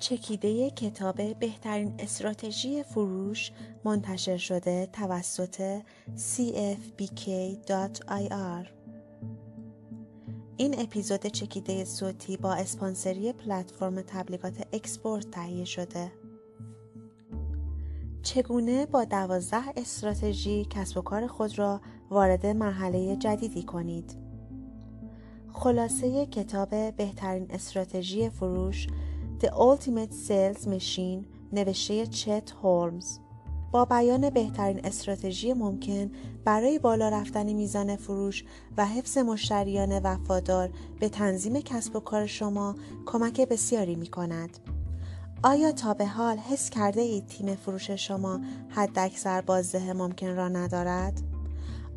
چکیده کتاب بهترین استراتژی فروش منتشر شده توسط cfbk.ir این اپیزود چکیده صوتی با اسپانسری پلتفرم تبلیغات اکسپورت تهیه شده. چگونه با دوازده استراتژی کسب و کار خود را وارد مرحله جدیدی کنید؟ خلاصه کتاب بهترین استراتژی فروش The Ultimate Sales Machine نوشته چت هولمز با بیان بهترین استراتژی ممکن برای بالا رفتن میزان فروش و حفظ مشتریان وفادار به تنظیم کسب و کار شما کمک بسیاری می کند. آیا تا به حال حس کرده اید تیم فروش شما حد اکثر بازده ممکن را ندارد؟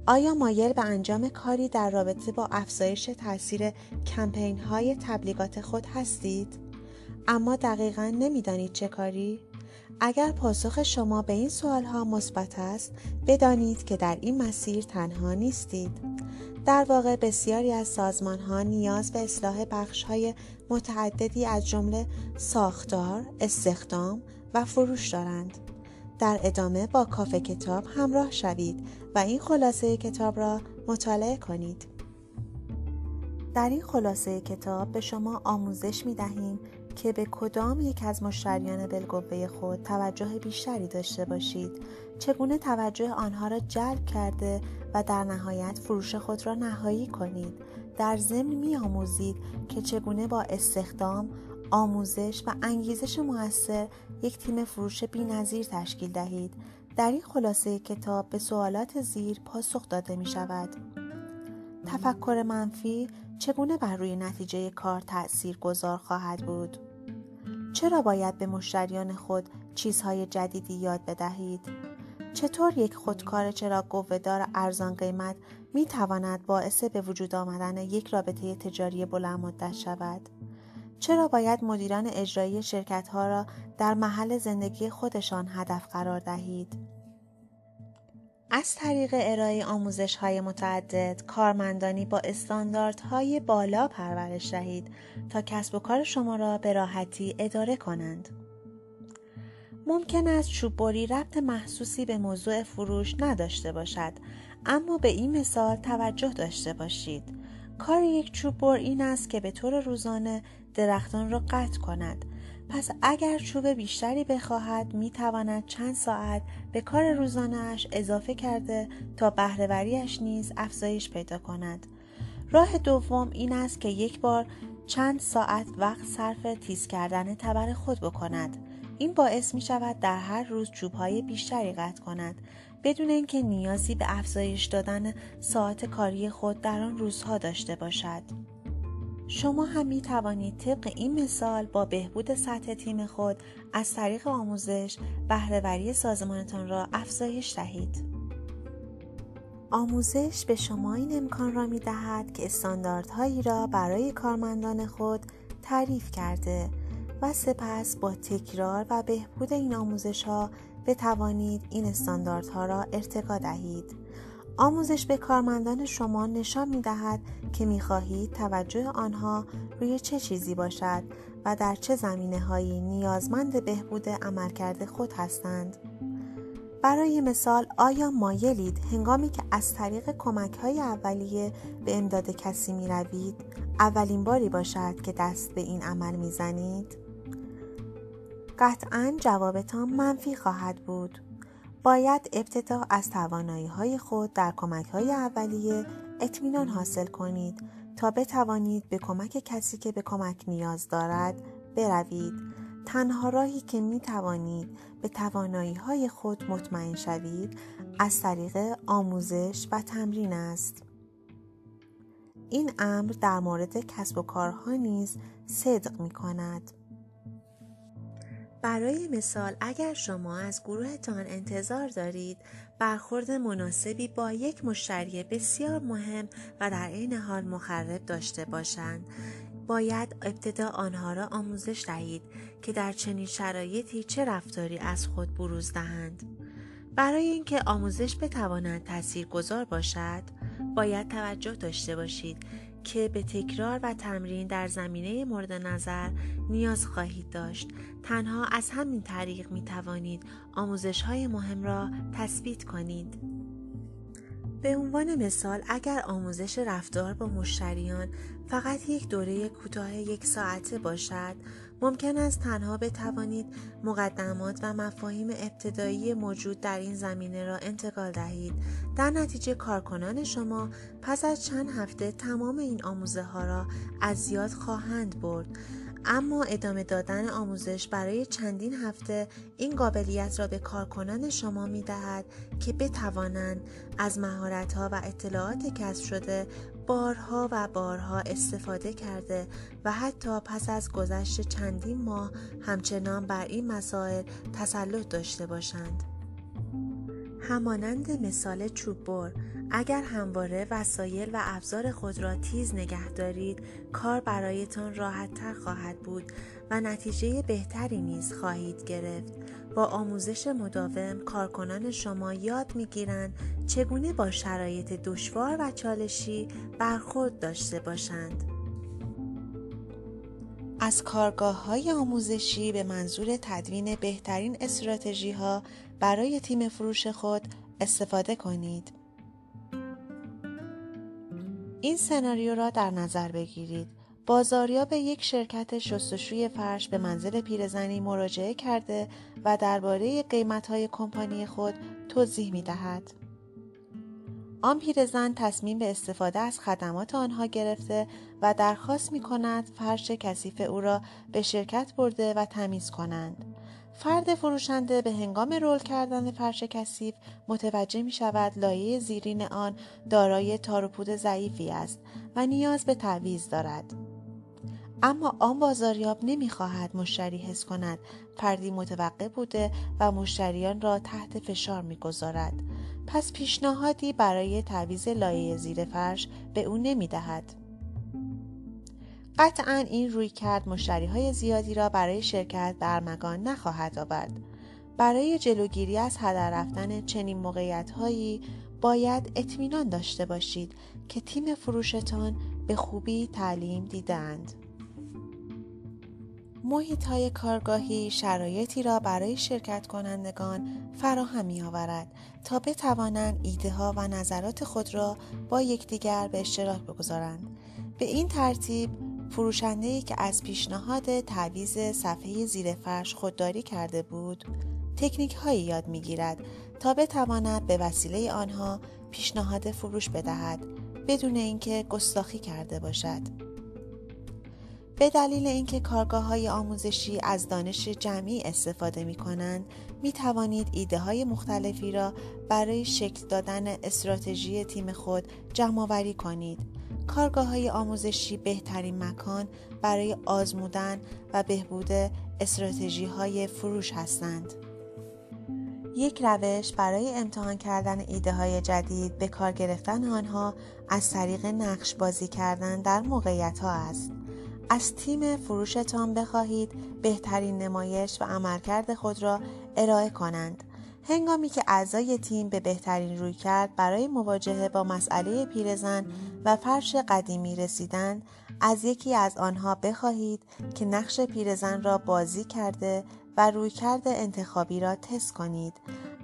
آیا مایل به انجام کاری در رابطه با افزایش تاثیر کمپین های تبلیغات خود هستید؟ اما دقیقا نمی‌دانید چه کاری؟ اگر پاسخ شما به این سوال ها مثبت است بدانید که در این مسیر تنها نیستید در واقع بسیاری از سازمان ها نیاز به اصلاح بخش های متعددی از جمله ساختار، استخدام و فروش دارند. در ادامه با کافه کتاب همراه شوید و این خلاصه کتاب را مطالعه کنید. در این خلاصه کتاب به شما آموزش می دهیم که به کدام یک از مشتریان بالقوه خود توجه بیشتری داشته باشید. چگونه توجه آنها را جلب کرده و در نهایت فروش خود را نهایی کنید؟ در ضمن می آموزید که چگونه با استخدام آموزش و انگیزش موثر یک تیم فروش نظیر تشکیل دهید. در این خلاصه کتاب به سوالات زیر پاسخ داده می شود تفکر منفی چگونه بر روی نتیجه کار تأثیر گذار خواهد بود؟ چرا باید به مشتریان خود چیزهای جدیدی یاد بدهید؟ چطور یک خودکار چراغ قوهدار ارزان قیمت می تواند باعث به وجود آمدن یک رابطه تجاری بلند مدت شود؟ چرا باید مدیران اجرایی شرکت ها را در محل زندگی خودشان هدف قرار دهید؟ از طریق ارائه آموزش های متعدد کارمندانی با استانداردهای بالا پرورش دهید تا کسب و کار شما را به راحتی اداره کنند. ممکن است چوببری ربط محسوسی به موضوع فروش نداشته باشد اما به این مثال توجه داشته باشید کار یک چوببر این است که به طور روزانه درختان را قطع کند پس اگر چوب بیشتری بخواهد می تواند چند ساعت به کار روزانهاش اضافه کرده تا بهرهوریش نیز افزایش پیدا کند راه دوم این است که یک بار چند ساعت وقت صرف تیز کردن تبر خود بکند این باعث می شود در هر روز چوب های بیشتری قطع کند بدون اینکه نیازی به افزایش دادن ساعت کاری خود در آن روزها داشته باشد. شما هم می توانید طبق این مثال با بهبود سطح تیم خود از طریق آموزش بهرهوری سازمانتان را افزایش دهید. آموزش به شما این امکان را می دهد که استانداردهایی را برای کارمندان خود تعریف کرده و سپس با تکرار و بهبود این آموزش ها بتوانید این استانداردها را ارتقا دهید. آموزش به کارمندان شما نشان می دهد که می خواهید توجه آنها روی چه چیزی باشد و در چه زمینه هایی نیازمند بهبود عملکرد خود هستند. برای مثال آیا مایلید هنگامی که از طریق کمک های اولیه به امداد کسی می روید اولین باری باشد که دست به این عمل می زنید؟ قطعا جوابتان منفی خواهد بود. باید ابتدا از توانایی های خود در کمک های اولیه اطمینان حاصل کنید تا بتوانید به کمک کسی که به کمک نیاز دارد بروید. تنها راهی که می توانید به توانایی های خود مطمئن شوید از طریق آموزش و تمرین است. این امر در مورد کسب و کارها نیز صدق می کند. برای مثال اگر شما از گروهتان انتظار دارید برخورد مناسبی با یک مشتری بسیار مهم و در عین حال مخرب داشته باشند. باید ابتدا آنها را آموزش دهید که در چنین شرایطی چه رفتاری از خود بروز دهند. برای اینکه آموزش بتواند تاثیرگذار باشد باید توجه داشته باشید که به تکرار و تمرین در زمینه مورد نظر نیاز خواهید داشت. تنها از همین طریق می توانید آموزش های مهم را تثبیت کنید. به عنوان مثال اگر آموزش رفتار با مشتریان فقط یک دوره کوتاه یک ساعته باشد ممکن است تنها بتوانید مقدمات و مفاهیم ابتدایی موجود در این زمینه را انتقال دهید. در نتیجه کارکنان شما پس از چند هفته تمام این آموزه ها را از یاد خواهند برد. اما ادامه دادن آموزش برای چندین هفته این قابلیت را به کارکنان شما می دهد که بتوانند از مهارت ها و اطلاعات کسب شده بارها و بارها استفاده کرده و حتی پس از گذشت چندین ماه همچنان بر این مسائل تسلط داشته باشند. همانند مثال چوب بر. اگر همواره وسایل و ابزار خود را تیز نگه دارید کار برایتان راحت تر خواهد بود و نتیجه بهتری نیز خواهید گرفت. با آموزش مداوم کارکنان شما یاد می‌گیرند چگونه با شرایط دشوار و چالشی برخورد داشته باشند. از کارگاه های آموزشی به منظور تدوین بهترین استراتژی ها برای تیم فروش خود استفاده کنید. این سناریو را در نظر بگیرید. بازاریاب یک شرکت شستشوی فرش به منزل پیرزنی مراجعه کرده و درباره قیمت‌های کمپانی خود توضیح می‌دهد. آن پیرزن تصمیم به استفاده از خدمات آنها گرفته و درخواست می کند فرش کثیف او را به شرکت برده و تمیز کنند. فرد فروشنده به هنگام رول کردن فرش کثیف متوجه می شود لایه زیرین آن دارای تار و ضعیفی است و نیاز به تعویض دارد. اما آن بازاریاب نمی‌خواهد مشتری حس کند فردی متوقع بوده و مشتریان را تحت فشار می‌گذارد. پس پیشنهادی برای تعویض لایه زیر فرش به او نمی‌دهد. قطعا این روی کرد مشتری های زیادی را برای شرکت برمگان نخواهد آورد. برای جلوگیری از هدر رفتن چنین موقعیت هایی باید اطمینان داشته باشید که تیم فروشتان به خوبی تعلیم دیدند. محیط های کارگاهی شرایطی را برای شرکت کنندگان فراهم می آورد تا بتوانند ایده ها و نظرات خود را با یکدیگر به اشتراک بگذارند. به این ترتیب فروشنده که از پیشنهاد تعویز صفحه زیر فرش خودداری کرده بود تکنیک هایی یاد می گیرد تا بتواند به وسیله آنها پیشنهاد فروش بدهد بدون اینکه گستاخی کرده باشد. به دلیل اینکه کارگاه های آموزشی از دانش جمعی استفاده می کنند می توانید ایده های مختلفی را برای شکل دادن استراتژی تیم خود جمع کنید. کارگاه های آموزشی بهترین مکان برای آزمودن و بهبود استراتژی های فروش هستند. یک روش برای امتحان کردن ایده های جدید به کار گرفتن آنها از طریق نقش بازی کردن در موقعیت ها است. از تیم فروشتان بخواهید بهترین نمایش و عملکرد خود را ارائه کنند. هنگامی که اعضای تیم به بهترین روی کرد برای مواجهه با مسئله پیرزن و فرش قدیمی رسیدند از یکی از آنها بخواهید که نقش پیرزن را بازی کرده و رویکرد انتخابی را تست کنید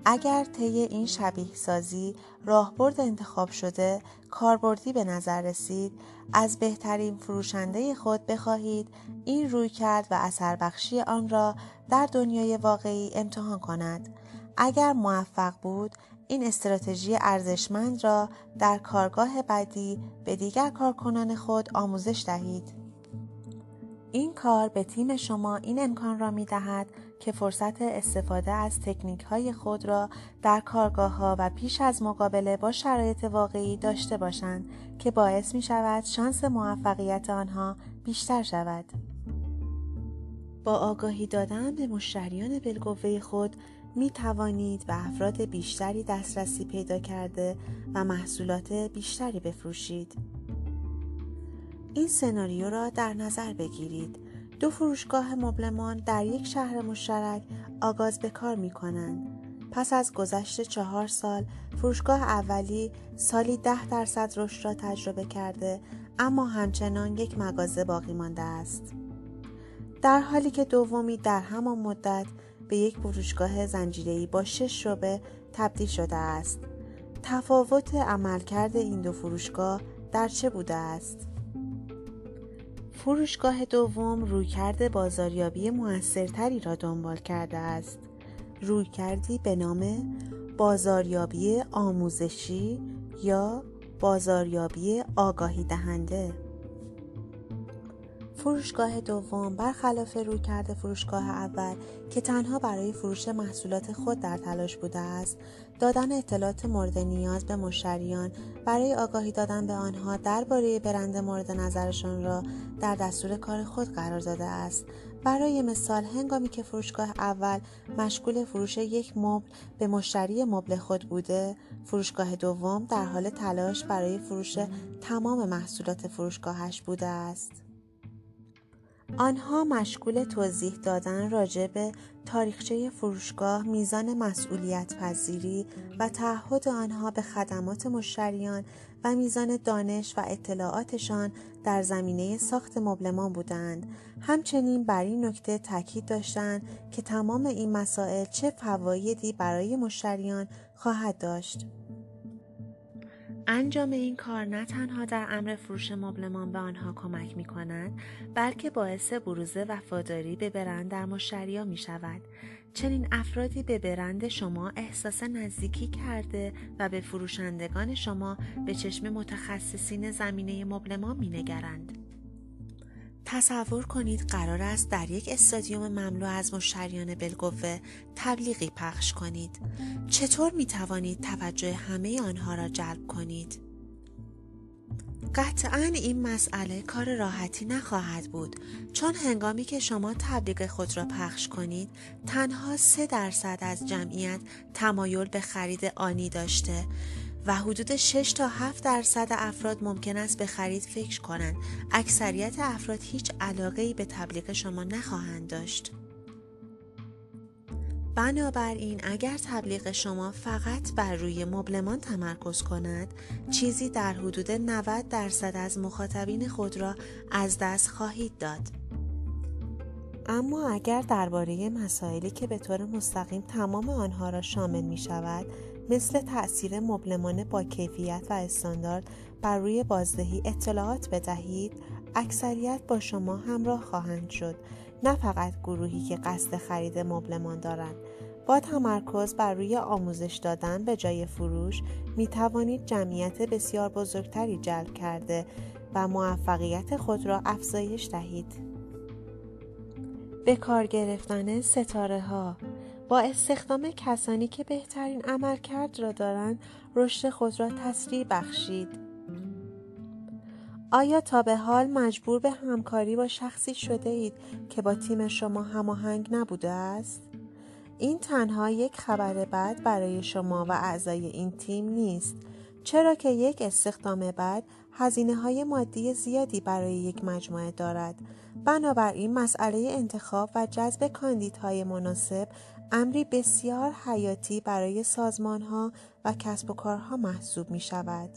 اگر طی این شبیه سازی راهبرد انتخاب شده کاربردی به نظر رسید از بهترین فروشنده خود بخواهید این روی کرد و اثر بخشی آن را در دنیای واقعی امتحان کند. اگر موفق بود این استراتژی ارزشمند را در کارگاه بعدی به دیگر کارکنان خود آموزش دهید. این کار به تیم شما این امکان را می دهد که فرصت استفاده از تکنیک های خود را در کارگاه ها و پیش از مقابله با شرایط واقعی داشته باشند که باعث می شود شانس موفقیت آنها بیشتر شود. با آگاهی دادن به مشتریان بالقوه خود می توانید به افراد بیشتری دسترسی پیدا کرده و محصولات بیشتری بفروشید. این سناریو را در نظر بگیرید. دو فروشگاه مبلمان در یک شهر مشترک آغاز به کار می کنند. پس از گذشت چهار سال فروشگاه اولی سالی ده درصد رشد را تجربه کرده اما همچنان یک مغازه باقی مانده است. در حالی که دومی در همان مدت به یک فروشگاه زنجیره‌ای با شش شعبه تبدیل شده است. تفاوت عملکرد این دو فروشگاه در چه بوده است؟ فروشگاه دوم رویکرد بازاریابی موثرتری را دنبال کرده است. رویکردی به نام بازاریابی آموزشی یا بازاریابی آگاهی دهنده فروشگاه دوم برخلاف روی کرده فروشگاه اول که تنها برای فروش محصولات خود در تلاش بوده است دادن اطلاعات مورد نیاز به مشتریان برای آگاهی دادن به آنها درباره برند مورد نظرشان را در دستور کار خود قرار داده است. برای مثال هنگامی که فروشگاه اول مشغول فروش یک مبل به مشتری مبل خود بوده فروشگاه دوم در حال تلاش برای فروش تمام محصولات فروشگاهش بوده است. آنها مشغول توضیح دادن راجع به تاریخچه فروشگاه، میزان مسئولیت پذیری و تعهد آنها به خدمات مشتریان و میزان دانش و اطلاعاتشان در زمینه ساخت مبلمان بودند. همچنین بر این نکته تاکید داشتند که تمام این مسائل چه فوایدی برای مشتریان خواهد داشت. انجام این کار نه تنها در امر فروش مبلمان به آنها کمک می کند بلکه باعث بروز وفاداری به برند در مشتریا می شود. چنین افرادی به برند شما احساس نزدیکی کرده و به فروشندگان شما به چشم متخصصین زمینه مبلمان می نگرند. تصور کنید قرار است در یک استادیوم مملو از مشتریان بلگوه تبلیغی پخش کنید. چطور می توانید توجه همه آنها را جلب کنید؟ قطعا این مسئله کار راحتی نخواهد بود. چون هنگامی که شما تبلیغ خود را پخش کنید تنها سه درصد از جمعیت تمایل به خرید آنی داشته. و حدود 6 تا 7 درصد افراد ممکن است به خرید فکر کنند. اکثریت افراد هیچ علاقه ای به تبلیغ شما نخواهند داشت. بنابراین اگر تبلیغ شما فقط بر روی مبلمان تمرکز کند چیزی در حدود 90 درصد از مخاطبین خود را از دست خواهید داد اما اگر درباره مسائلی که به طور مستقیم تمام آنها را شامل می شود مثل تأثیر مبلمان با کیفیت و استاندارد بر روی بازدهی اطلاعات بدهید اکثریت با شما همراه خواهند شد نه فقط گروهی که قصد خرید مبلمان دارند با تمرکز بر روی آموزش دادن به جای فروش می توانید جمعیت بسیار بزرگتری جلب کرده و موفقیت خود را افزایش دهید. به کار گرفتن ستاره ها با استخدام کسانی که بهترین عملکرد را دارند رشد خود را تسریع بخشید. آیا تا به حال مجبور به همکاری با شخصی شده اید که با تیم شما هماهنگ نبوده است؟ این تنها یک خبر بد برای شما و اعضای این تیم نیست. چرا که یک استخدام بعد هزینه های مادی زیادی برای یک مجموعه دارد. بنابراین مسئله انتخاب و جذب کاندیدهای مناسب امری بسیار حیاتی برای سازمان ها و کسب و کارها محسوب می شود.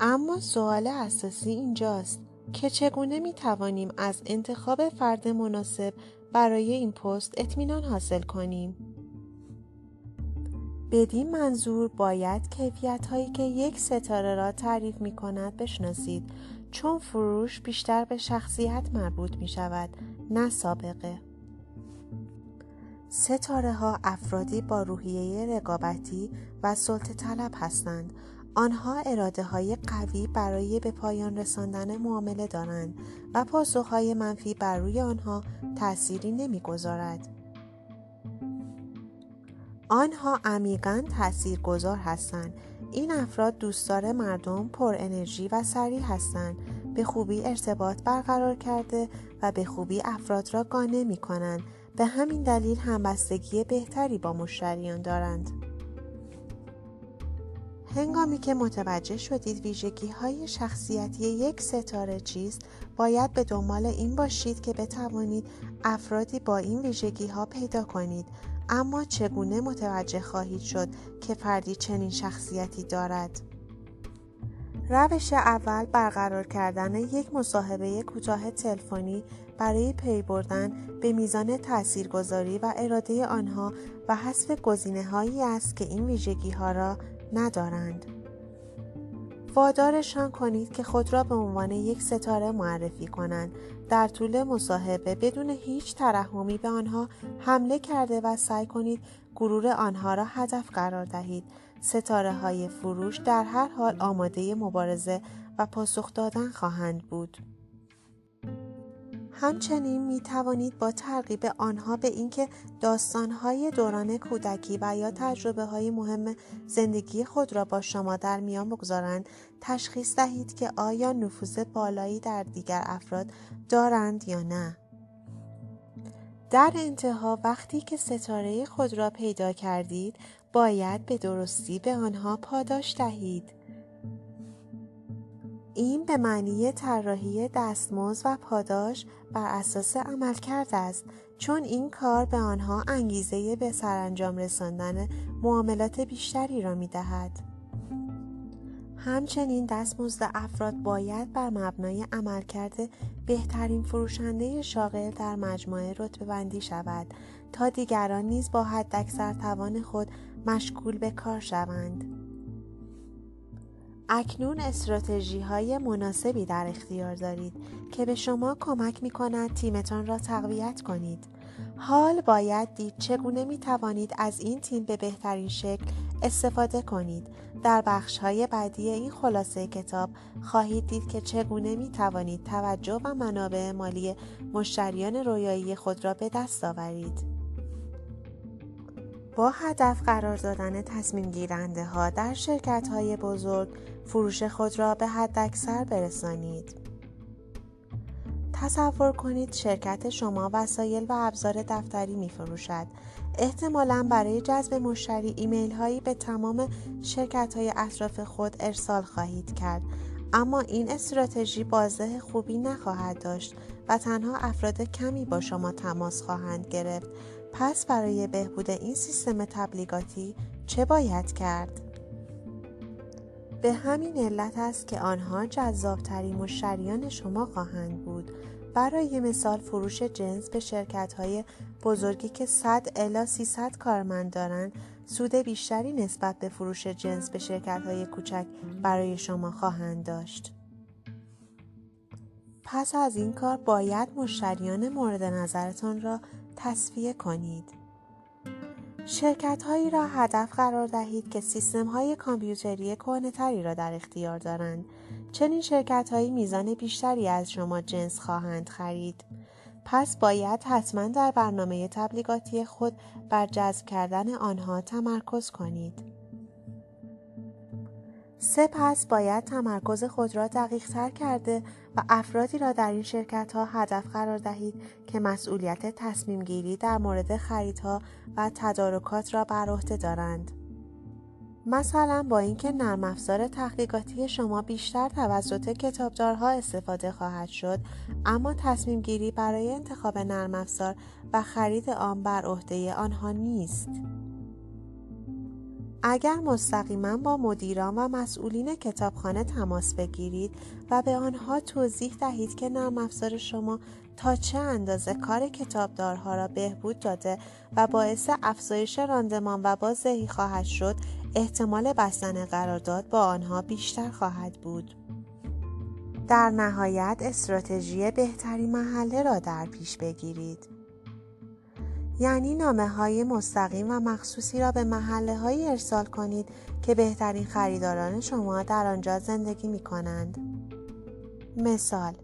اما سوال اساسی اینجاست که چگونه می توانیم از انتخاب فرد مناسب برای این پست اطمینان حاصل کنیم؟ بدین منظور باید کیفیت هایی که یک ستاره را تعریف می کند بشناسید چون فروش بیشتر به شخصیت مربوط می شود نه سابقه. ستاره ها افرادی با روحیه رقابتی و سلطه طلب هستند. آنها اراده های قوی برای به پایان رساندن معامله دارند و پاسخهای منفی بر روی آنها تأثیری نمی‌گذارد. آنها عمیقا تأثیر گذار هستند. این افراد دوستدار مردم پر انرژی و سریع هستند. به خوبی ارتباط برقرار کرده و به خوبی افراد را گانه می کنند به همین دلیل همبستگی بهتری با مشتریان دارند. هنگامی که متوجه شدید ویژگی های شخصیتی یک ستاره چیست باید به دنبال این باشید که بتوانید افرادی با این ویژگی ها پیدا کنید اما چگونه متوجه خواهید شد که فردی چنین شخصیتی دارد روش اول برقرار کردن یک مصاحبه کوتاه تلفنی برای پی بردن به میزان تاثیرگذاری و اراده آنها و حذف گزینه هایی است که این ویژگی ها را ندارند. وادارشان کنید که خود را به عنوان یک ستاره معرفی کنند. در طول مصاحبه بدون هیچ ترحمی به آنها حمله کرده و سعی کنید گرور آنها را هدف قرار دهید. ستاره های فروش در هر حال آماده مبارزه و پاسخ دادن خواهند بود. همچنین می توانید با ترغیب آنها به اینکه داستانهای دوران کودکی و یا تجربه های مهم زندگی خود را با شما در میان بگذارند تشخیص دهید که آیا نفوذ بالایی در دیگر افراد دارند یا نه. در انتها وقتی که ستاره خود را پیدا کردید باید به درستی به آنها پاداش دهید. این به معنی طراحی دستمزد و پاداش بر اساس عملکرد است چون این کار به آنها انگیزه به سرانجام رساندن معاملات بیشتری را می دهد. همچنین دستمزد افراد باید بر مبنای عملکرد بهترین فروشنده شاغل در مجموعه رتبه بندی شود تا دیگران نیز با حداکثر توان خود مشغول به کار شوند. اکنون استراتژی های مناسبی در اختیار دارید که به شما کمک می کند تیمتان را تقویت کنید. حال باید دید چگونه می توانید از این تیم به بهترین شکل استفاده کنید. در بخش های بعدی این خلاصه کتاب خواهید دید که چگونه می توانید توجه و منابع مالی مشتریان رویایی خود را به دست آورید. با هدف قرار دادن تصمیم گیرنده ها در شرکت های بزرگ فروش خود را به حد اکثر برسانید. تصور کنید شرکت شما وسایل و ابزار دفتری می فروشد. احتمالا برای جذب مشتری ایمیل هایی به تمام شرکت های اطراف خود ارسال خواهید کرد. اما این استراتژی بازده خوبی نخواهد داشت و تنها افراد کمی با شما تماس خواهند گرفت پس برای بهبود این سیستم تبلیغاتی چه باید کرد؟ به همین علت است که آنها جذابترین مشتریان شما خواهند بود. برای مثال فروش جنس به شرکت های بزرگی که 100 الا 300 کارمند دارند سود بیشتری نسبت به فروش جنس به شرکت های کوچک برای شما خواهند داشت. پس از این کار باید مشتریان مورد نظرتان را تصفیه کنید. شرکت هایی را هدف قرار دهید که سیستم های کامپیوتری تری را در اختیار دارند. چنین شرکت هایی میزان بیشتری از شما جنس خواهند خرید. پس باید حتما در برنامه تبلیغاتی خود بر جذب کردن آنها تمرکز کنید. سپس باید تمرکز خود را دقیق تر کرده و افرادی را در این شرکت ها هدف قرار دهید که مسئولیت تصمیم گیری در مورد خریدها و تدارکات را بر عهده دارند. مثلا با اینکه نرم افزار تحقیقاتی شما بیشتر توسط کتابدارها استفاده خواهد شد اما تصمیم گیری برای انتخاب نرم افزار و خرید آن بر عهده آنها نیست. اگر مستقیما با مدیران و مسئولین کتابخانه تماس بگیرید و به آنها توضیح دهید که نرم افزار شما تا چه اندازه کار کتابدارها را بهبود داده و باعث افزایش راندمان و بازدهی خواهد شد احتمال بستن قرارداد با آنها بیشتر خواهد بود. در نهایت استراتژی بهترین محله را در پیش بگیرید. یعنی نامه های مستقیم و مخصوصی را به محله های ارسال کنید که بهترین خریداران شما در آنجا زندگی می کنند. مثال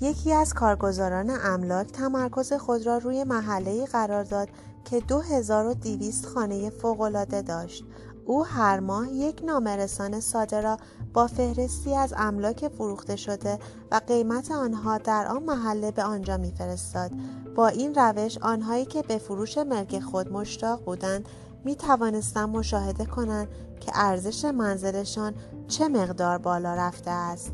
یکی از کارگزاران املاک تمرکز خود را روی محله قرار داد که 2200 خانه فوقالعاده داشت. او هر ماه یک نامرسان ساده را با فهرستی از املاک فروخته شده و قیمت آنها در آن محله به آنجا میفرستاد با این روش آنهایی که به فروش ملک خود مشتاق بودند می توانستند مشاهده کنند که ارزش منزلشان چه مقدار بالا رفته است.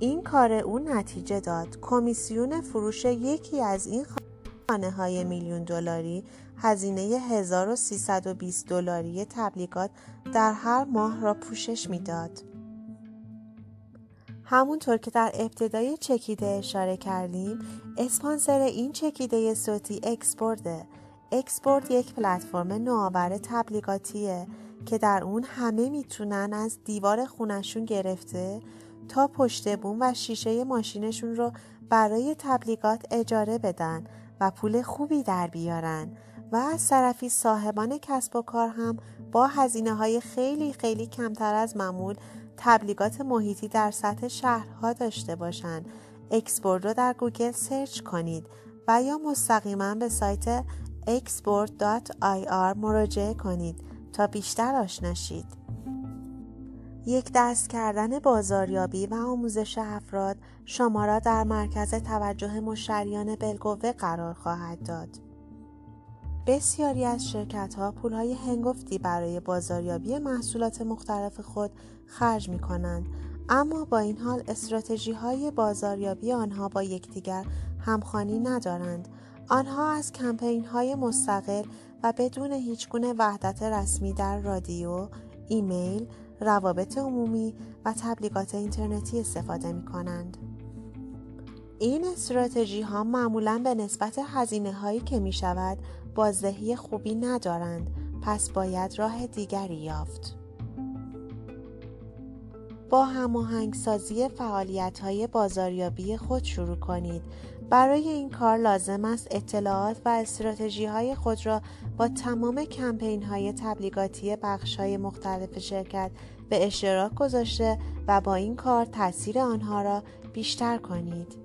این کار او نتیجه داد. کمیسیون فروش یکی از این خانه های میلیون دلاری هزینه 1320 دلاری تبلیغات در هر ماه را پوشش می‌داد. همونطور که در ابتدای چکیده اشاره کردیم اسپانسر این چکیده صوتی اکسپورده اکسپورت یک پلتفرم نوآور تبلیغاتیه که در اون همه می‌تونن از دیوار خونشون گرفته تا پشت بوم و شیشه ماشینشون رو برای تبلیغات اجاره بدن و پول خوبی در بیارن و از طرفی صاحبان کسب و کار هم با هزینه های خیلی خیلی کمتر از معمول تبلیغات محیطی در سطح شهرها داشته باشند. اکسپورت رو در گوگل search کنید و یا مستقیما به سایت export.ir مراجعه کنید تا بیشتر آشناشید. یک دست کردن بازاریابی و آموزش افراد شما را در مرکز توجه مشتریان بالقوه قرار خواهد داد. بسیاری از شرکت ها پول های هنگفتی برای بازاریابی محصولات مختلف خود خرج می کنند اما با این حال استراتژی های بازاریابی آنها با یکدیگر همخوانی ندارند آنها از کمپین های مستقل و بدون هیچ گونه وحدت رسمی در رادیو، ایمیل، روابط عمومی و تبلیغات اینترنتی استفاده می کنند. این استراتژی ها معمولا به نسبت هزینه هایی که می شود بازدهی خوبی ندارند پس باید راه دیگری یافت. با هماهنگسازی فعالیت های بازاریابی خود شروع کنید. برای این کار لازم است اطلاعات و استراتژی های خود را با تمام کمپین های تبلیغاتی بخش های مختلف شرکت به اشتراک گذاشته و با این کار تاثیر آنها را بیشتر کنید.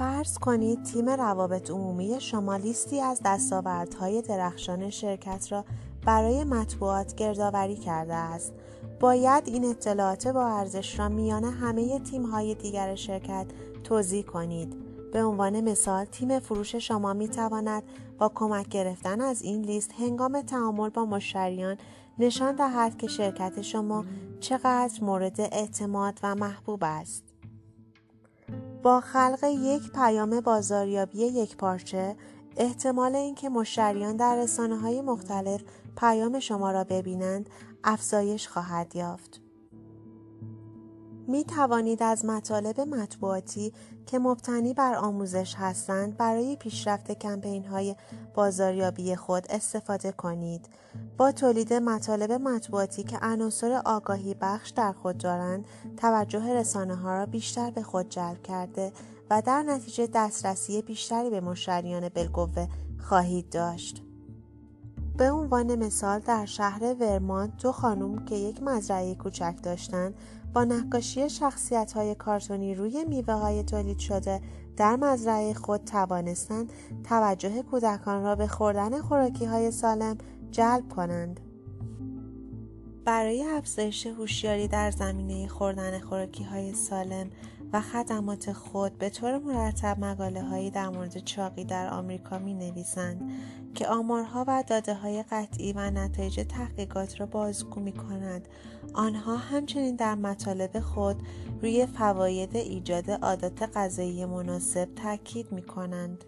فرض کنید تیم روابط عمومی شما لیستی از دستاوردهای درخشان شرکت را برای مطبوعات گردآوری کرده است. باید این اطلاعات با ارزش را میان همه تیم های دیگر شرکت توضیح کنید. به عنوان مثال تیم فروش شما می تواند با کمک گرفتن از این لیست هنگام تعامل با مشتریان نشان دهد که شرکت شما چقدر مورد اعتماد و محبوب است. با خلق یک پیام بازاریابی یک پارچه احتمال اینکه مشتریان در رسانه های مختلف پیام شما را ببینند افزایش خواهد یافت. می توانید از مطالب مطبوعاتی که مبتنی بر آموزش هستند برای پیشرفت کمپین های بازاریابی خود استفاده کنید. با تولید مطالب مطبوعاتی که عناصر آگاهی بخش در خود دارند، توجه رسانه ها را بیشتر به خود جلب کرده و در نتیجه دسترسی بیشتری به مشتریان بالقوه خواهید داشت. به عنوان مثال در شهر ورمانت دو خانم که یک مزرعه کوچک داشتند با نقاشی شخصیت های کارتونی روی میوه های تولید شده در مزرعه خود توانستند توجه کودکان را به خوردن خوراکی های سالم جلب کنند. برای افزایش هوشیاری در زمینه خوردن خوراکی های سالم و خدمات خود به طور مرتب مقاله هایی در مورد چاقی در آمریکا می نویسند که آمارها و داده های قطعی و نتایج تحقیقات را بازگو می کند. آنها همچنین در مطالب خود روی فواید ایجاد عادات غذایی مناسب تاکید می کنند.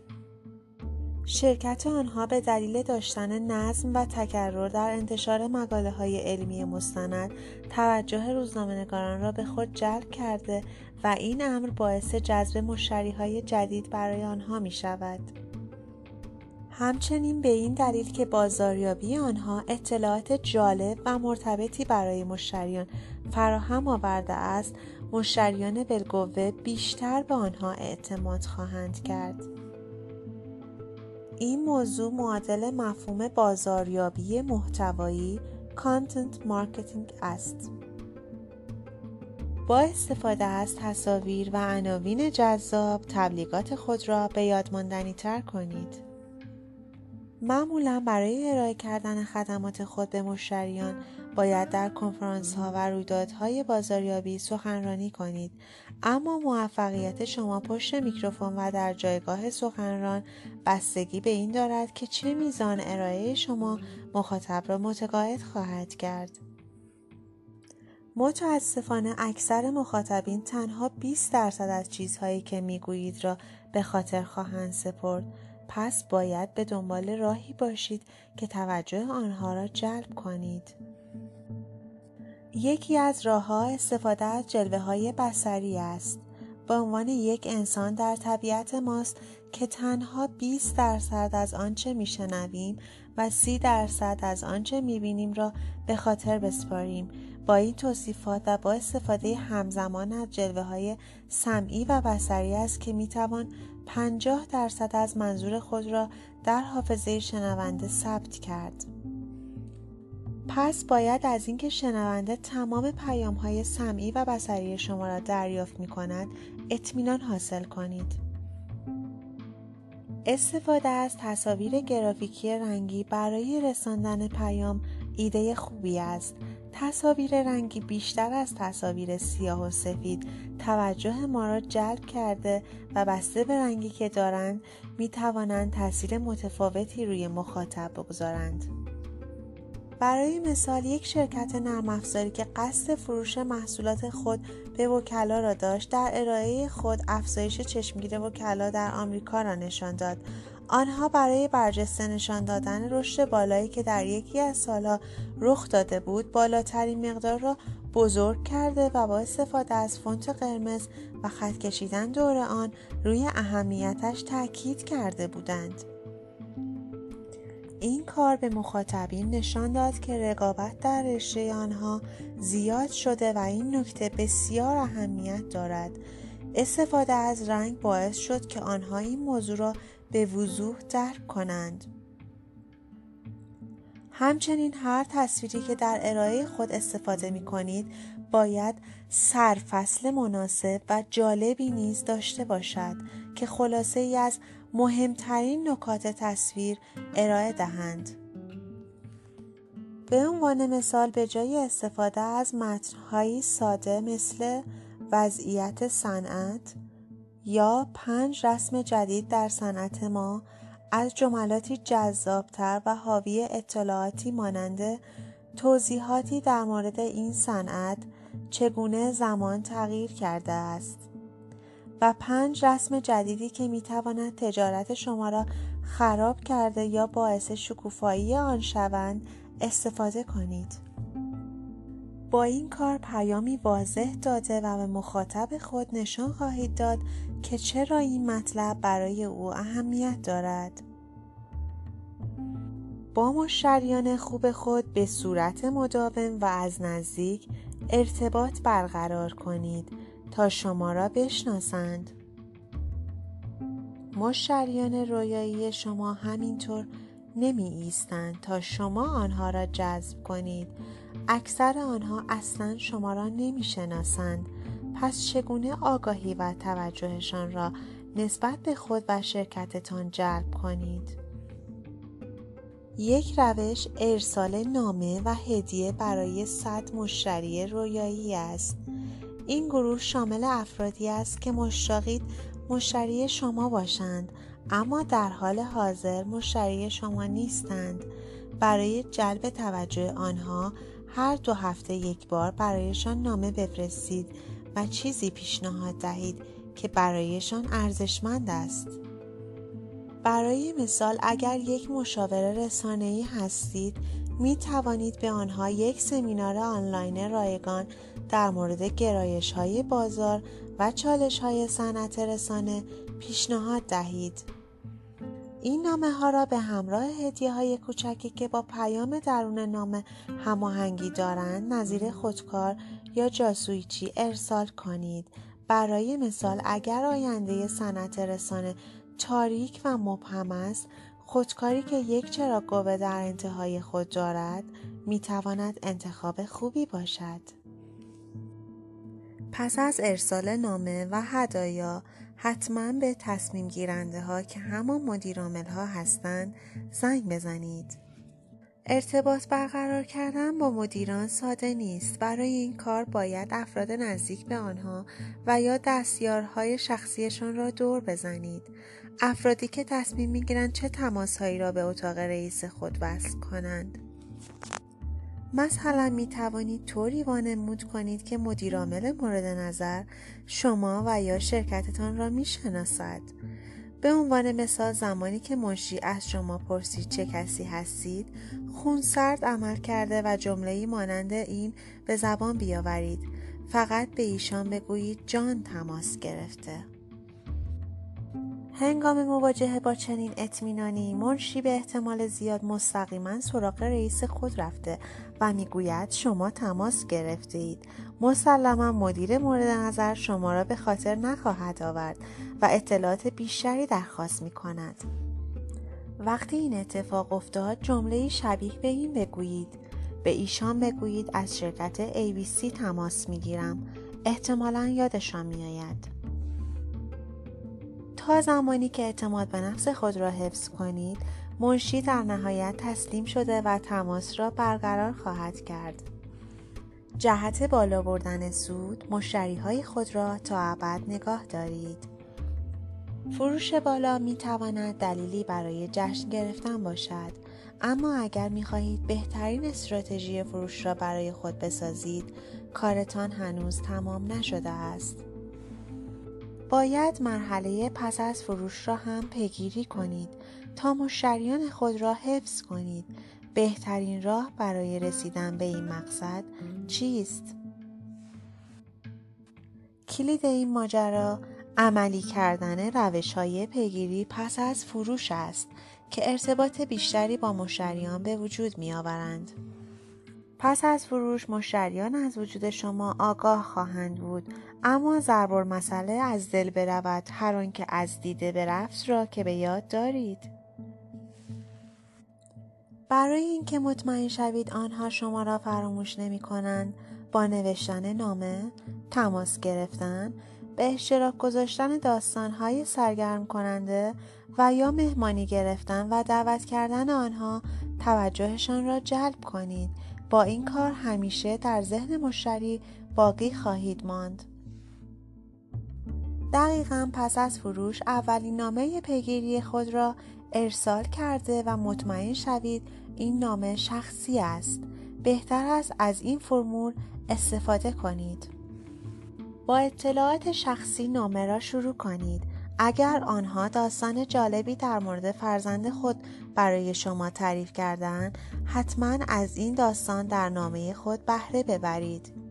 شرکت آنها به دلیل داشتن نظم و تکرر در انتشار مقاله های علمی مستند توجه روزنامهنگاران را به خود جلب کرده و این امر باعث جذب مشتری های جدید برای آنها می شود. همچنین به این دلیل که بازاریابی آنها اطلاعات جالب و مرتبطی برای مشتریان فراهم آورده است مشتریان بالقوه بیشتر به آنها اعتماد خواهند کرد این موضوع معادل مفهوم بازاریابی محتوایی content marketing است با استفاده از تصاویر و عناوین جذاب تبلیغات خود را به یادماندنی تر کنید. معمولا برای ارائه کردن خدمات خود به مشتریان باید در کنفرانس ها و رویدادهای بازاریابی سخنرانی کنید اما موفقیت شما پشت میکروفون و در جایگاه سخنران بستگی به این دارد که چه میزان ارائه شما مخاطب را متقاعد خواهد کرد. متاسفانه اکثر مخاطبین تنها 20 درصد از چیزهایی که می‌گویید را به خاطر خواهند سپرد پس باید به دنبال راهی باشید که توجه آنها را جلب کنید. یکی از راه ها استفاده از جلوه های بسری است. به عنوان یک انسان در طبیعت ماست که تنها 20 درصد از آنچه میشنویم و 30 درصد از آنچه می‌بینیم را به خاطر بسپاریم با این توصیفات و با استفاده همزمان از جلوه های سمعی و بسری است که می‌توان 50 درصد از منظور خود را در حافظه شنونده ثبت کرد. پس باید از اینکه شنونده تمام پیام های سمعی و بسری شما را دریافت می کند اطمینان حاصل کنید. استفاده از تصاویر گرافیکی رنگی برای رساندن پیام ایده خوبی است. تصاویر رنگی بیشتر از تصاویر سیاه و سفید توجه ما را جلب کرده و بسته به رنگی که دارند می توانند تاثیر متفاوتی روی مخاطب بگذارند. برای مثال یک شرکت نرم افزاری که قصد فروش محصولات خود به وکلا را داشت در ارائه خود افزایش چشمگیر وکلا در آمریکا را نشان داد آنها برای برجسته نشان دادن رشد بالایی که در یکی از سالها رخ داده بود بالاترین مقدار را بزرگ کرده و با استفاده از فونت قرمز و خط کشیدن دور آن روی اهمیتش تاکید کرده بودند. این کار به مخاطبین نشان داد که رقابت در رشته آنها زیاد شده و این نکته بسیار اهمیت دارد. استفاده از رنگ باعث شد که آنها این موضوع را به وضوح درک کنند همچنین هر تصویری که در ارائه خود استفاده می کنید باید سرفصل مناسب و جالبی نیز داشته باشد که خلاصه ای از مهمترین نکات تصویر ارائه دهند. به عنوان مثال به جای استفاده از متنهایی ساده مثل وضعیت صنعت یا پنج رسم جدید در صنعت ما از جملاتی جذابتر و حاوی اطلاعاتی مانند توضیحاتی در مورد این صنعت چگونه زمان تغییر کرده است و پنج رسم جدیدی که می تواند تجارت شما را خراب کرده یا باعث شکوفایی آن شوند استفاده کنید. با این کار پیامی واضح داده و به مخاطب خود نشان خواهید داد که چرا این مطلب برای او اهمیت دارد. با مشتریان خوب خود به صورت مداوم و از نزدیک ارتباط برقرار کنید تا شما را بشناسند. مشتریان رویایی شما همینطور نمی ایستند تا شما آنها را جذب کنید. اکثر آنها اصلا شما را نمی شناسند. پس چگونه آگاهی و توجهشان را نسبت به خود و شرکتتان جلب کنید؟ یک روش ارسال نامه و هدیه برای صد مشتری رویایی است. این گروه شامل افرادی است که مشتاقید مشتری شما باشند اما در حال حاضر مشتری شما نیستند. برای جلب توجه آنها هر دو هفته یک بار برایشان نامه بفرستید و چیزی پیشنهاد دهید که برایشان ارزشمند است. برای مثال اگر یک مشاور رسانه‌ای هستید می توانید به آنها یک سمینار آنلاین رایگان در مورد گرایش های بازار و چالش های صنعت رسانه پیشنهاد دهید. این نامه ها را به همراه هدیه های کوچکی که با پیام درون نامه هماهنگی دارند نظیر خودکار یا جاسویچی ارسال کنید. برای مثال اگر آینده صنعت رسانه تاریک و مبهم است خودکاری که یک چراغ قوه در انتهای خود دارد می تواند انتخاب خوبی باشد. پس از ارسال نامه و هدایا حتما به تصمیم گیرنده ها که همان مدیرامل ها هستند زنگ بزنید. ارتباط برقرار کردن با مدیران ساده نیست. برای این کار باید افراد نزدیک به آنها و یا دستیارهای شخصیشان را دور بزنید. افرادی که تصمیم می‌گیرند چه تماسهایی را به اتاق رئیس خود وصل کنند. مثلا می توانید طوری وانمود کنید که مدیرعامل مورد نظر شما و یا شرکتتان را می شناسد. به عنوان مثال زمانی که منشی از شما پرسید چه کسی هستید خون سرد عمل کرده و جمله‌ای مانند این به زبان بیاورید فقط به ایشان بگویید جان تماس گرفته هنگام مواجهه با چنین اطمینانی منشی به احتمال زیاد مستقیما سراغ رئیس خود رفته و می‌گوید شما تماس گرفته اید مسلما مدیر مورد نظر شما را به خاطر نخواهد آورد و اطلاعات بیشتری درخواست می کند. وقتی این اتفاق افتاد جمله شبیه به این بگویید به ایشان بگویید از شرکت ABC تماس می گیرم احتمالا یادشان می آید. تا زمانی که اعتماد به نفس خود را حفظ کنید منشی در نهایت تسلیم شده و تماس را برقرار خواهد کرد. جهت بالا بردن سود مشتری های خود را تا ابد نگاه دارید. فروش بالا می تواند دلیلی برای جشن گرفتن باشد اما اگر می خواهید بهترین استراتژی فروش را برای خود بسازید کارتان هنوز تمام نشده است. باید مرحله پس از فروش را هم پیگیری کنید تا مشتریان خود را حفظ کنید بهترین راه برای رسیدن به این مقصد چیست؟ کلید این ماجرا عملی کردن روش های پیگیری پس از فروش است که ارتباط بیشتری با مشتریان به وجود می آورند. پس از فروش مشتریان از وجود شما آگاه خواهند بود اما ضرب مسئله از دل برود هر آنکه از دیده برفت را که به یاد دارید برای اینکه مطمئن شوید آنها شما را فراموش نمی کنند با نوشتن نامه تماس گرفتن به اشتراک گذاشتن داستانهای سرگرم کننده و یا مهمانی گرفتن و دعوت کردن آنها توجهشان را جلب کنید با این کار همیشه در ذهن مشتری باقی خواهید ماند. دقیقا پس از فروش اولین نامه پیگیری خود را ارسال کرده و مطمئن شوید این نامه شخصی است. بهتر است از این فرمول استفاده کنید. با اطلاعات شخصی نامه را شروع کنید. اگر آنها داستان جالبی در مورد فرزند خود برای شما تعریف کردن حتما از این داستان در نامه خود بهره ببرید.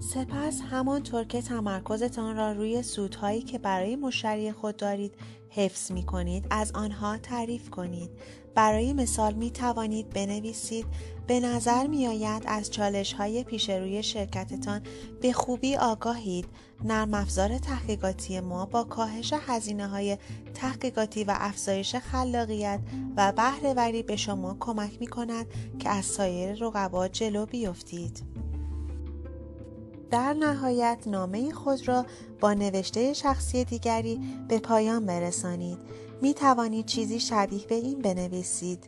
سپس همانطور که تمرکزتان را روی سودهایی که برای مشتری خود دارید حفظ می کنید از آنها تعریف کنید. برای مثال می توانید بنویسید به نظر می آید از چالش های پیش روی شرکتتان به خوبی آگاهید. نرم افزار تحقیقاتی ما با کاهش هزینه های تحقیقاتی و افزایش خلاقیت و بهرهوری به شما کمک می کند که از سایر رقبا جلو بیفتید. در نهایت نامه خود را با نوشته شخصی دیگری به پایان برسانید. می توانید چیزی شبیه به این بنویسید.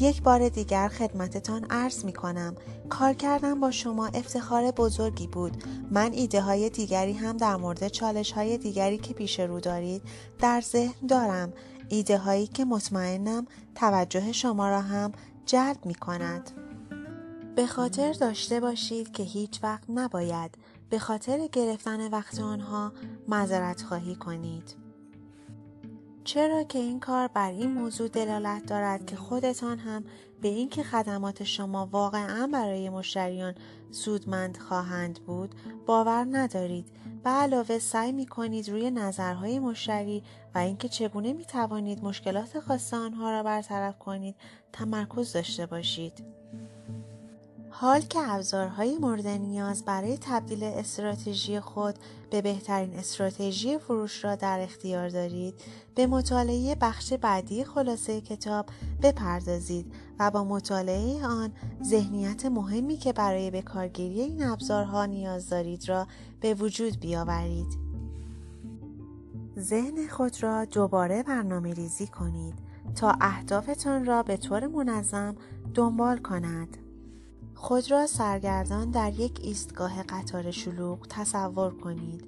یک بار دیگر خدمتتان عرض می کنم. کار کردن با شما افتخار بزرگی بود. من ایده های دیگری هم در مورد چالش های دیگری که پیش رو دارید در ذهن دارم. ایده هایی که مطمئنم توجه شما را هم جلب می کند. به خاطر داشته باشید که هیچ وقت نباید به خاطر گرفتن وقت آنها معذرت خواهی کنید. چرا که این کار بر این موضوع دلالت دارد که خودتان هم به اینکه خدمات شما واقعا برای مشتریان سودمند خواهند بود باور ندارید و علاوه سعی می کنید روی نظرهای مشتری و اینکه چگونه می توانید مشکلات خاص آنها را برطرف کنید تمرکز داشته باشید. حال که ابزارهای مورد نیاز برای تبدیل استراتژی خود به بهترین استراتژی فروش را در اختیار دارید به مطالعه بخش بعدی خلاصه کتاب بپردازید و با مطالعه آن ذهنیت مهمی که برای به کارگیری این ابزارها نیاز دارید را به وجود بیاورید. ذهن خود را دوباره برنامه ریزی کنید تا اهدافتان را به طور منظم دنبال کند. خود را سرگردان در یک ایستگاه قطار شلوغ تصور کنید.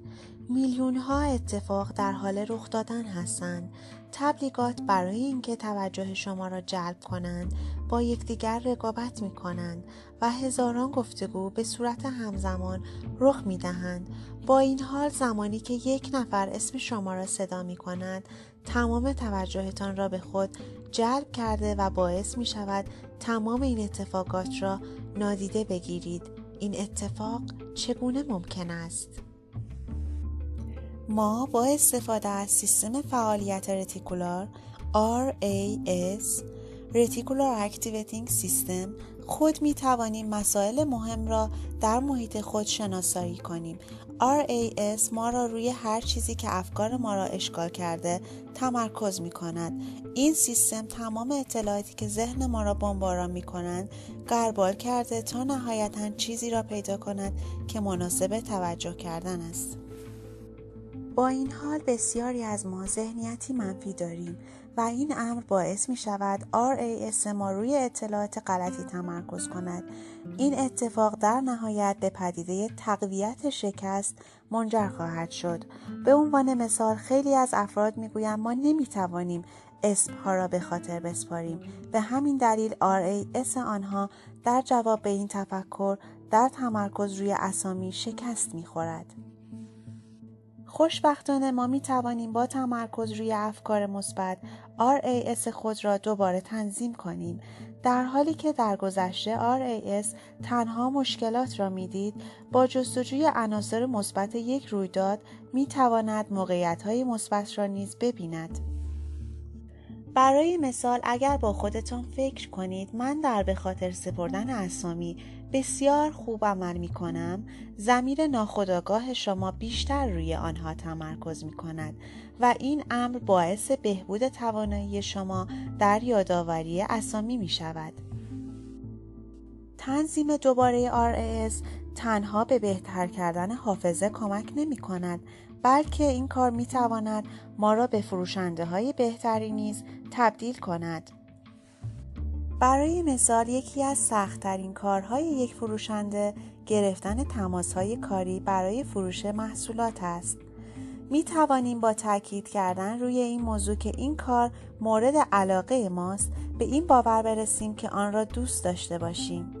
میلیون ها اتفاق در حال رخ دادن هستند. تبلیغات برای اینکه توجه شما را جلب کنند با یکدیگر رقابت می کنند و هزاران گفتگو به صورت همزمان رخ می دهند. با این حال زمانی که یک نفر اسم شما را صدا می کند تمام توجهتان را به خود جلب کرده و باعث می شود تمام این اتفاقات را نادیده بگیرید این اتفاق چگونه ممکن است؟ ما با استفاده از سیستم فعالیت رتیکولار RAS Reticular Activating System خود می توانیم مسائل مهم را در محیط خود شناسایی کنیم. RAS ما را روی هر چیزی که افکار ما را اشغال کرده تمرکز می کند. این سیستم تمام اطلاعاتی که ذهن ما را بمباران می کنند گربال کرده تا نهایتا چیزی را پیدا کند که مناسب توجه کردن است. با این حال بسیاری از ما ذهنیتی منفی داریم و این امر باعث می شود RAS ما روی اطلاعات غلطی تمرکز کند. این اتفاق در نهایت به پدیده تقویت شکست منجر خواهد شد. به عنوان مثال خیلی از افراد می گویند ما نمی توانیم اسمها را به خاطر بسپاریم. به همین دلیل RAS آنها در جواب به این تفکر در تمرکز روی اسامی شکست می خورد. خوشبختانه ما می توانیم با تمرکز روی افکار مثبت RAS خود را دوباره تنظیم کنیم. در حالی که در گذشته RAS تنها مشکلات را می‌دید با جستجوی عناصر مثبت یک رویداد می تواند موقعیت های مثبت را نیز ببیند. برای مثال اگر با خودتان فکر کنید من در به خاطر سپردن اسامی بسیار خوب عمل می کنم زمیر ناخداگاه شما بیشتر روی آنها تمرکز می کند و این امر باعث بهبود توانایی شما در یادآوری اسامی می شود. تنظیم دوباره RAS تنها به بهتر کردن حافظه کمک نمی کند بلکه این کار می تواند ما را به فروشنده های بهتری نیز تبدیل کند. برای مثال یکی از سختترین کارهای یک فروشنده گرفتن تماسهای کاری برای فروش محصولات است. می توانیم با تاکید کردن روی این موضوع که این کار مورد علاقه ماست به این باور برسیم که آن را دوست داشته باشیم.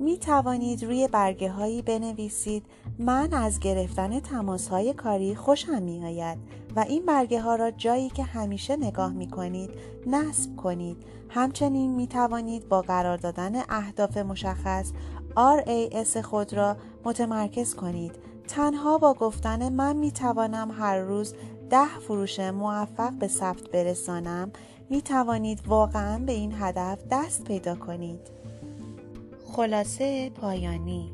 می توانید روی برگه هایی بنویسید من از گرفتن تماس های کاری خوشم می آید و این برگه ها را جایی که همیشه نگاه می کنید نصب کنید. همچنین می توانید با قرار دادن اهداف مشخص RAS خود را متمرکز کنید. تنها با گفتن من می توانم هر روز ده فروش موفق به ثبت برسانم می توانید واقعا به این هدف دست پیدا کنید. خلاصه پایانی.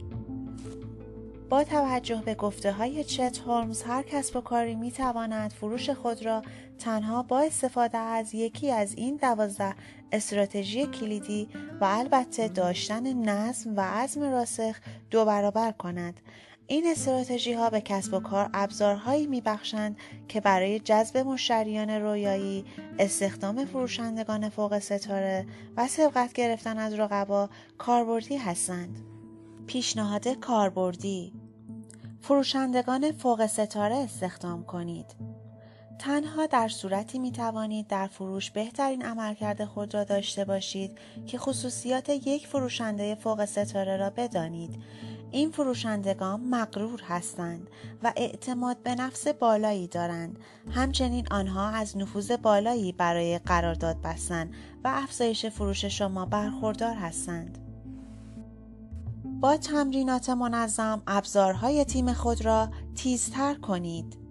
با توجه به گفته های چت هولمز هر کسب و کاری می تواند فروش خود را تنها با استفاده از یکی از این دوازده استراتژی کلیدی و البته داشتن نظم و عزم راسخ دو برابر کند. این استراتژی ها به کسب و کار ابزارهایی می بخشند که برای جذب مشتریان رویایی، استخدام فروشندگان فوق ستاره و سبقت گرفتن از رقبا کاربردی هستند. پیشنهاد کاربردی فروشندگان فوق ستاره استخدام کنید. تنها در صورتی می توانید در فروش بهترین عملکرد خود را داشته باشید که خصوصیات یک فروشنده فوق ستاره را بدانید این فروشندگان مغرور هستند و اعتماد به نفس بالایی دارند. همچنین آنها از نفوذ بالایی برای قرارداد بستن و افزایش فروش شما برخوردار هستند. با تمرینات منظم ابزارهای تیم خود را تیزتر کنید.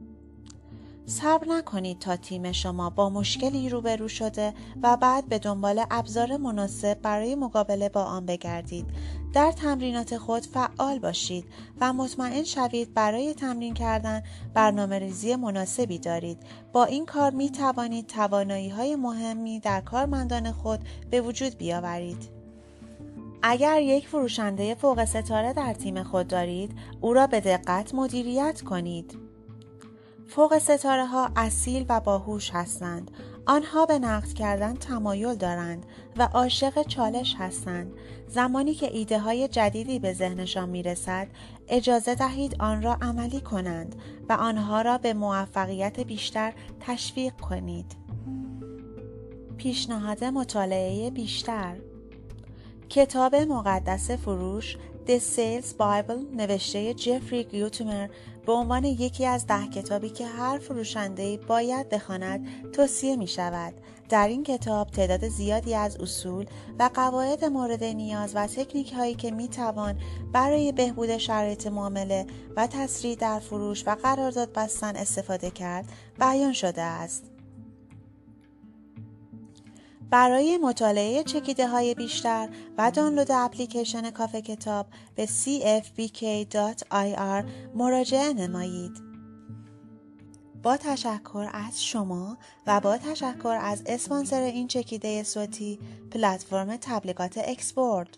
صبر نکنید تا تیم شما با مشکلی روبرو شده و بعد به دنبال ابزار مناسب برای مقابله با آن بگردید در تمرینات خود فعال باشید و مطمئن شوید برای تمرین کردن برنامه ریزی مناسبی دارید. با این کار می توانید توانایی های مهمی در کارمندان خود به وجود بیاورید. اگر یک فروشنده فوق ستاره در تیم خود دارید، او را به دقت مدیریت کنید. فوق ستاره ها اصیل و باهوش هستند. آنها به نقد کردن تمایل دارند و عاشق چالش هستند. زمانی که ایده های جدیدی به ذهنشان می رسد، اجازه دهید آن را عملی کنند و آنها را به موفقیت بیشتر تشویق کنید. پیشنهاد مطالعه بیشتر کتاب مقدس فروش The Sales Bible نوشته جفری گیوتمر به عنوان یکی از ده کتابی که هر فروشنده باید بخواند توصیه می شود. در این کتاب تعداد زیادی از اصول و قواعد مورد نیاز و تکنیک هایی که می توان برای بهبود شرایط معامله و تسریع در فروش و قرارداد بستن استفاده کرد بیان شده است. برای مطالعه چکیده های بیشتر و دانلود اپلیکیشن کافه کتاب به cfbk.ir مراجعه نمایید. با تشکر از شما و با تشکر از اسپانسر این چکیده صوتی پلتفرم تبلیغات اکسپورت